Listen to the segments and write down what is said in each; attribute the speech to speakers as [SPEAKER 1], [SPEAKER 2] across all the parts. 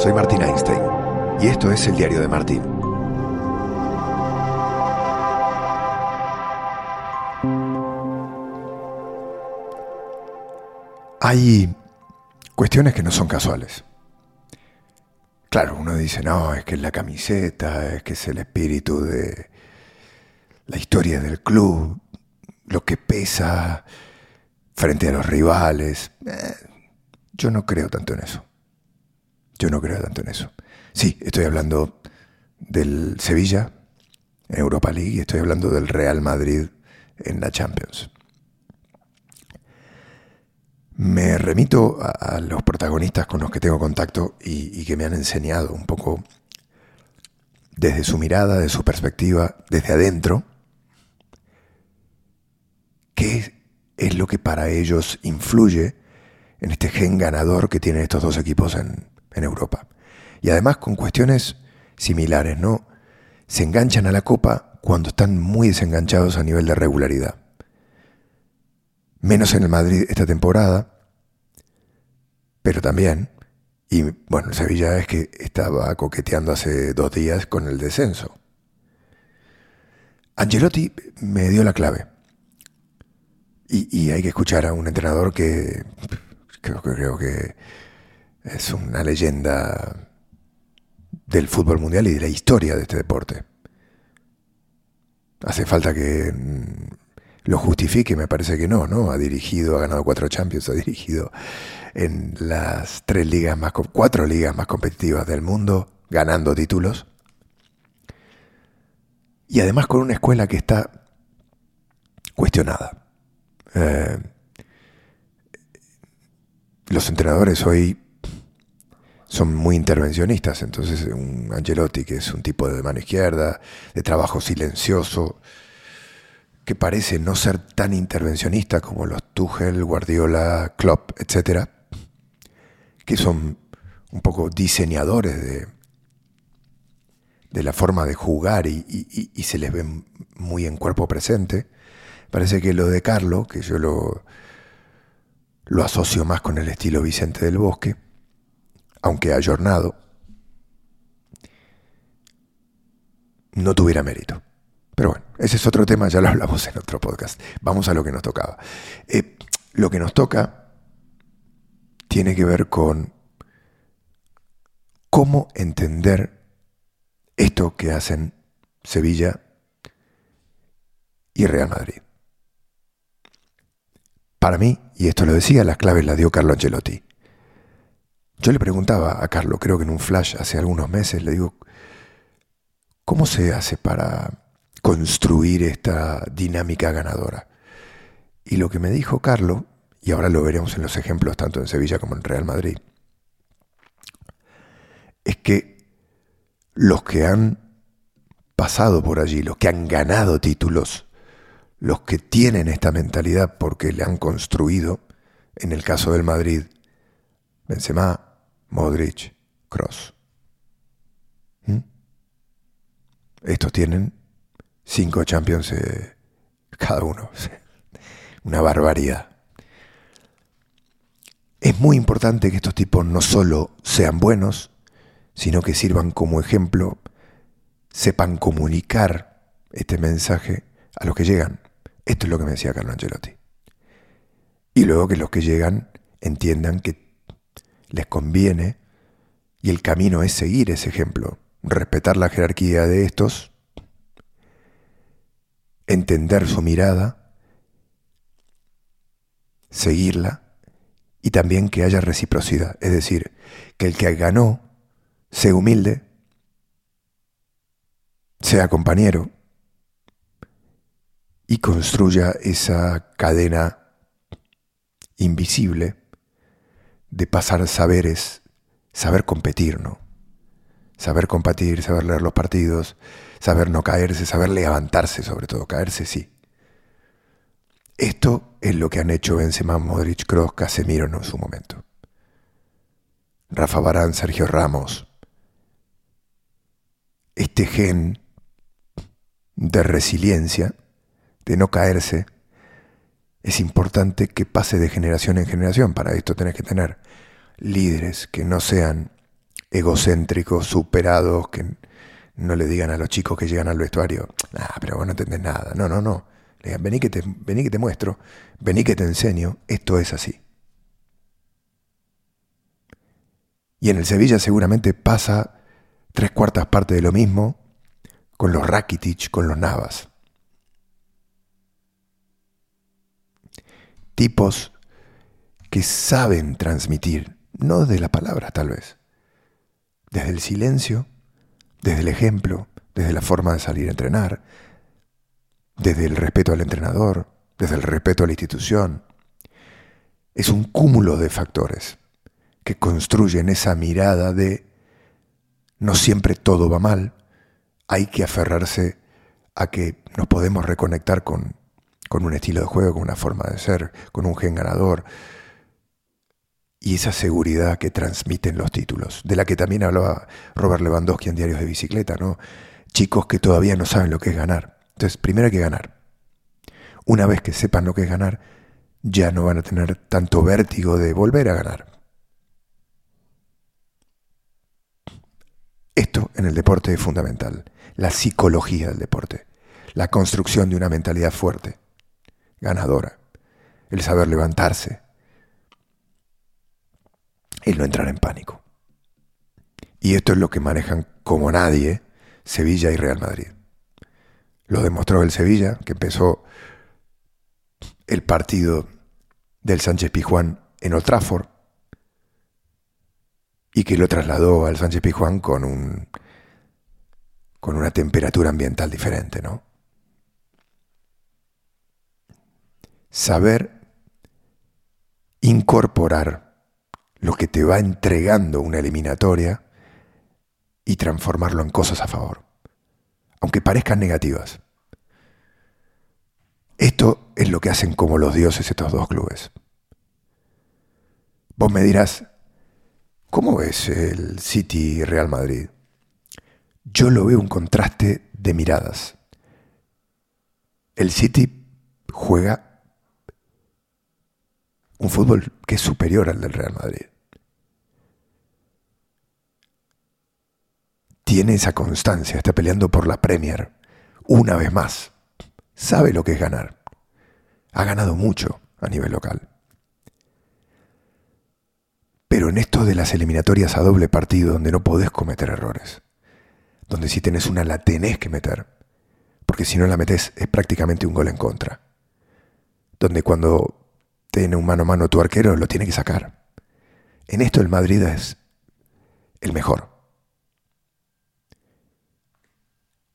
[SPEAKER 1] soy Martín Einstein y esto es el diario de Martín. Hay cuestiones que no son casuales. Claro, uno dice, no, es que es la camiseta, es que es el espíritu de la historia del club, lo que pesa frente a los rivales. Eh, yo no creo tanto en eso. Yo no creo tanto en eso. Sí, estoy hablando del Sevilla en Europa League y estoy hablando del Real Madrid en la Champions. Me remito a, los protagonistas con los que tengo contacto y, y que me han enseñado un poco desde su mirada, de su perspectiva, desde adentro, qué es lo que para ellos influye en este gen ganador que tienen estos dos equipos en, Europa. Y además con cuestiones similares, ¿no? Se enganchan a la Copa cuando están muy desenganchados a nivel de regularidad. Menos en el Madrid esta temporada, pero también, y bueno, el Sevilla es que estaba coqueteando hace dos días con el descenso. Angelotti me dio la clave. Y, hay que escuchar a un entrenador que creo, creo que es una leyenda del fútbol mundial y de la historia de este deporte. Hace falta que mm, lo justifique, me parece que no, ¿no? Ha dirigido, ha ganado cuatro Champions, ha dirigido en las tres ligas más, cuatro ligas más competitivas del mundo, ganando títulos. Y además con una escuela que está cuestionada. Eh, los entrenadores hoy son muy intervencionistas, entonces un Angelotti que es un tipo de mano izquierda, de trabajo silencioso, que parece no ser tan intervencionista como los Tuchel, Guardiola, Klopp, etc., que son un poco diseñadores de, de la forma de jugar y, y, se les ve muy en cuerpo presente. Parece que lo de Carlo, que yo lo, lo asocio más con el estilo Vicente del Bosque, aunque ayornado, no tuviera mérito. Pero bueno, ese es otro tema, ya lo hablamos en otro podcast. Vamos a lo que nos tocaba. Eh, lo que nos toca tiene que ver con cómo entender esto que hacen Sevilla y Real Madrid. Para mí, y esto lo decía, las claves las dio Carlo Ancelotti. Yo le preguntaba a Carlo, creo que en un flash hace algunos meses, le digo, ¿cómo se hace para construir esta dinámica ganadora? Y lo que me dijo Carlo, y ahora lo veremos en los ejemplos tanto en Sevilla como en Real Madrid, es que los que han pasado por allí, los que han ganado títulos, los que tienen esta mentalidad porque le han construido, en el caso del Madrid, Benzema, Modric, Cross. ¿Mm? Estos tienen cinco Champions eh, cada uno. Una barbaridad. Es muy importante que estos tipos no solo sean buenos, sino que sirvan como ejemplo, sepan comunicar este mensaje a los que llegan. Esto es lo que me decía Carlo Angelotti. Y luego que los que llegan entiendan que les conviene y el camino es seguir ese ejemplo, respetar la jerarquía de estos, entender su mirada, seguirla y también que haya reciprocidad, es decir, que el que ganó sea humilde, sea compañero, y construya esa cadena invisible de pasar saberes, saber competir, ¿no? Saber competir, saber leer los partidos, saber no caerse, saber levantarse sobre todo, caerse sí. Esto es lo que han hecho Benzema, Modric, Kroos, Casemiro en su momento. Rafa Barán, Sergio Ramos. Este gen de resiliencia de no caerse, es importante que pase de generación en generación. Para esto tenés que tener líderes que no sean egocéntricos, superados, que no le digan a los chicos que llegan al vestuario, ah, pero vos no entendés nada. No, no, no. Le digan, vení que, te, vení que te muestro, vení que te enseño, esto es así. Y en el Sevilla seguramente pasa tres cuartas partes de lo mismo con los Rakitic, con los Navas. Tipos que saben transmitir, no desde las palabras tal vez, desde el silencio, desde el ejemplo, desde la forma de salir a entrenar, desde el respeto al entrenador, desde el respeto a la institución. Es un cúmulo de factores que construyen esa mirada de no siempre todo va mal, hay que aferrarse a que nos podemos reconectar con, con un estilo de juego, con una forma de ser, con un gen ganador, y esa seguridad que transmiten los títulos, de la que también hablaba Robert Lewandowski en Diarios de Bicicleta, ¿no? Chicos que todavía no saben lo que es ganar. Entonces, primero hay que ganar. Una vez que sepan lo que es ganar, ya no van a tener tanto vértigo de volver a ganar. Esto en el deporte es fundamental, la psicología del deporte, la construcción de una mentalidad fuerte, ganadora, el saber levantarse, el no entrar en pánico. Y esto es lo que manejan como nadie Sevilla y Real Madrid. Lo demostró el Sevilla, que empezó el partido del Sánchez Pijuán en Old Trafford y que lo trasladó al Sánchez Pijuán con un con una temperatura ambiental diferente, ¿no? Saber incorporar lo que te va entregando una eliminatoria y transformarlo en cosas a favor, aunque parezcan negativas. Esto es lo que hacen como los dioses estos dos clubes. Vos me dirás, ¿cómo ves el City Real Madrid? Yo lo veo un contraste de miradas. El City juega un fútbol que es superior al del Real Madrid. Tiene esa constancia, está peleando por la Premier una vez más. Sabe lo que es ganar. Ha ganado mucho a nivel local. Pero en esto de las eliminatorias a doble partido, donde no podés cometer errores, donde si tenés una la tenés que meter, porque si no la metes es prácticamente un gol en contra, donde cuando tiene un mano a mano tu arquero, lo tiene que sacar. En esto el Madrid es el mejor.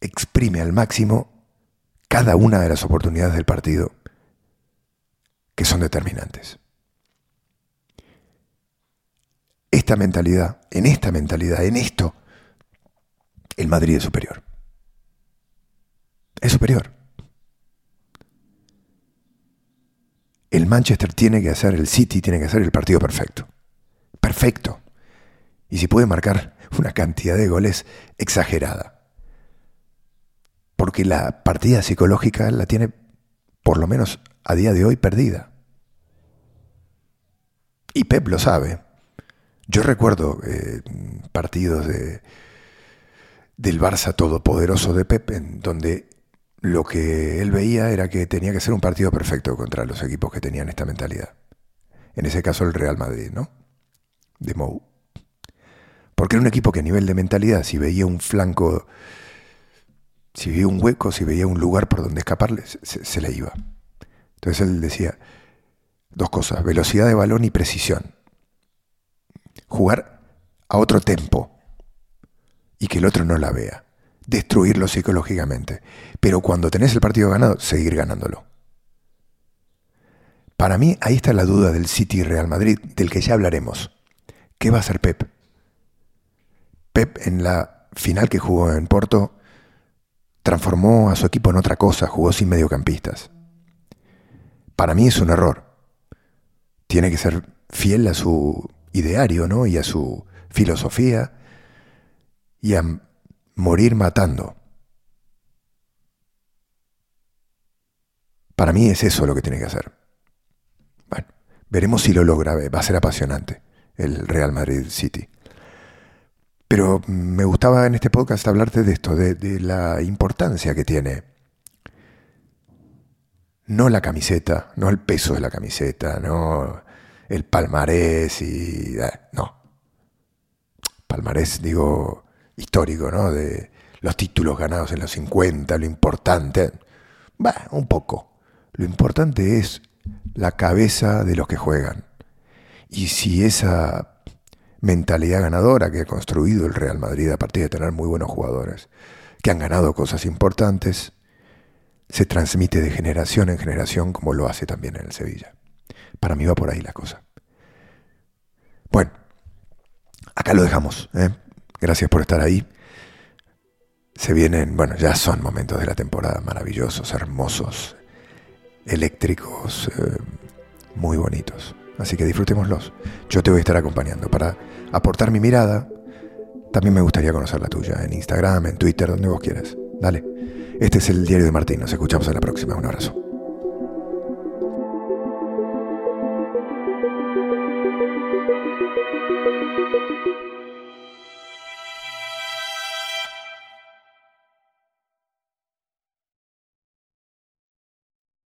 [SPEAKER 1] Exprime al máximo cada una de las oportunidades del partido que son determinantes. Esta mentalidad, en esta mentalidad, en esto, el Madrid es superior. Es superior. El Manchester tiene que hacer, el City tiene que hacer el partido perfecto. Perfecto. Y si puede marcar una cantidad de goles exagerada. Porque la partida psicológica la tiene, por lo menos a día de hoy, perdida. Y Pep lo sabe. Yo recuerdo eh, partidos de, del Barça todopoderoso de Pep, en donde lo que él veía era que tenía que ser un partido perfecto contra los equipos que tenían esta mentalidad. En ese caso el Real Madrid, ¿no? De Mou. Porque era un equipo que a nivel de mentalidad, si veía un flanco, si veía un hueco, si veía un lugar por donde escaparle, se, le iba. Entonces él decía dos cosas, velocidad de balón y precisión. Jugar a otro tempo y que el otro no la vea destruirlo psicológicamente. Pero cuando tenés el partido ganado, seguir ganándolo. Para mí ahí está la duda del City Real Madrid, del que ya hablaremos. ¿Qué va a hacer Pep? Pep en la final que jugó en Porto transformó a su equipo en otra cosa, jugó sin mediocampistas. Para mí es un error. Tiene que ser fiel a su ideario, ¿no? Y a su filosofía y a morir matando. Para mí es eso lo que tiene que hacer. Bueno, veremos si lo logra, va a ser apasionante el Real Madrid City. Pero me gustaba en este podcast hablarte de esto, de, la importancia que tiene no la camiseta, no el peso de la camiseta, no el palmarés y... Eh, no. Palmarés, digo, histórico, ¿no? De los títulos ganados en los 50, lo importante. Va, un poco. Lo importante es la cabeza de los que juegan. Y si esa mentalidad ganadora que ha construido el Real Madrid a partir de tener muy buenos jugadores, que han ganado cosas importantes, se transmite de generación en generación como lo hace también en el Sevilla. Para mí va por ahí la cosa. Bueno, acá lo dejamos. ¿eh? Gracias por estar ahí. Se vienen, bueno, ya son momentos de la temporada maravillosos, hermosos, eléctricos, eh, muy bonitos. Así que disfrutémoslos. Yo te voy a estar acompañando para aportar mi mirada. También me gustaría conocer la tuya en Instagram, en Twitter, donde vos quieras. Dale. Este es el diario de Martín. Nos escuchamos en la próxima. Un abrazo.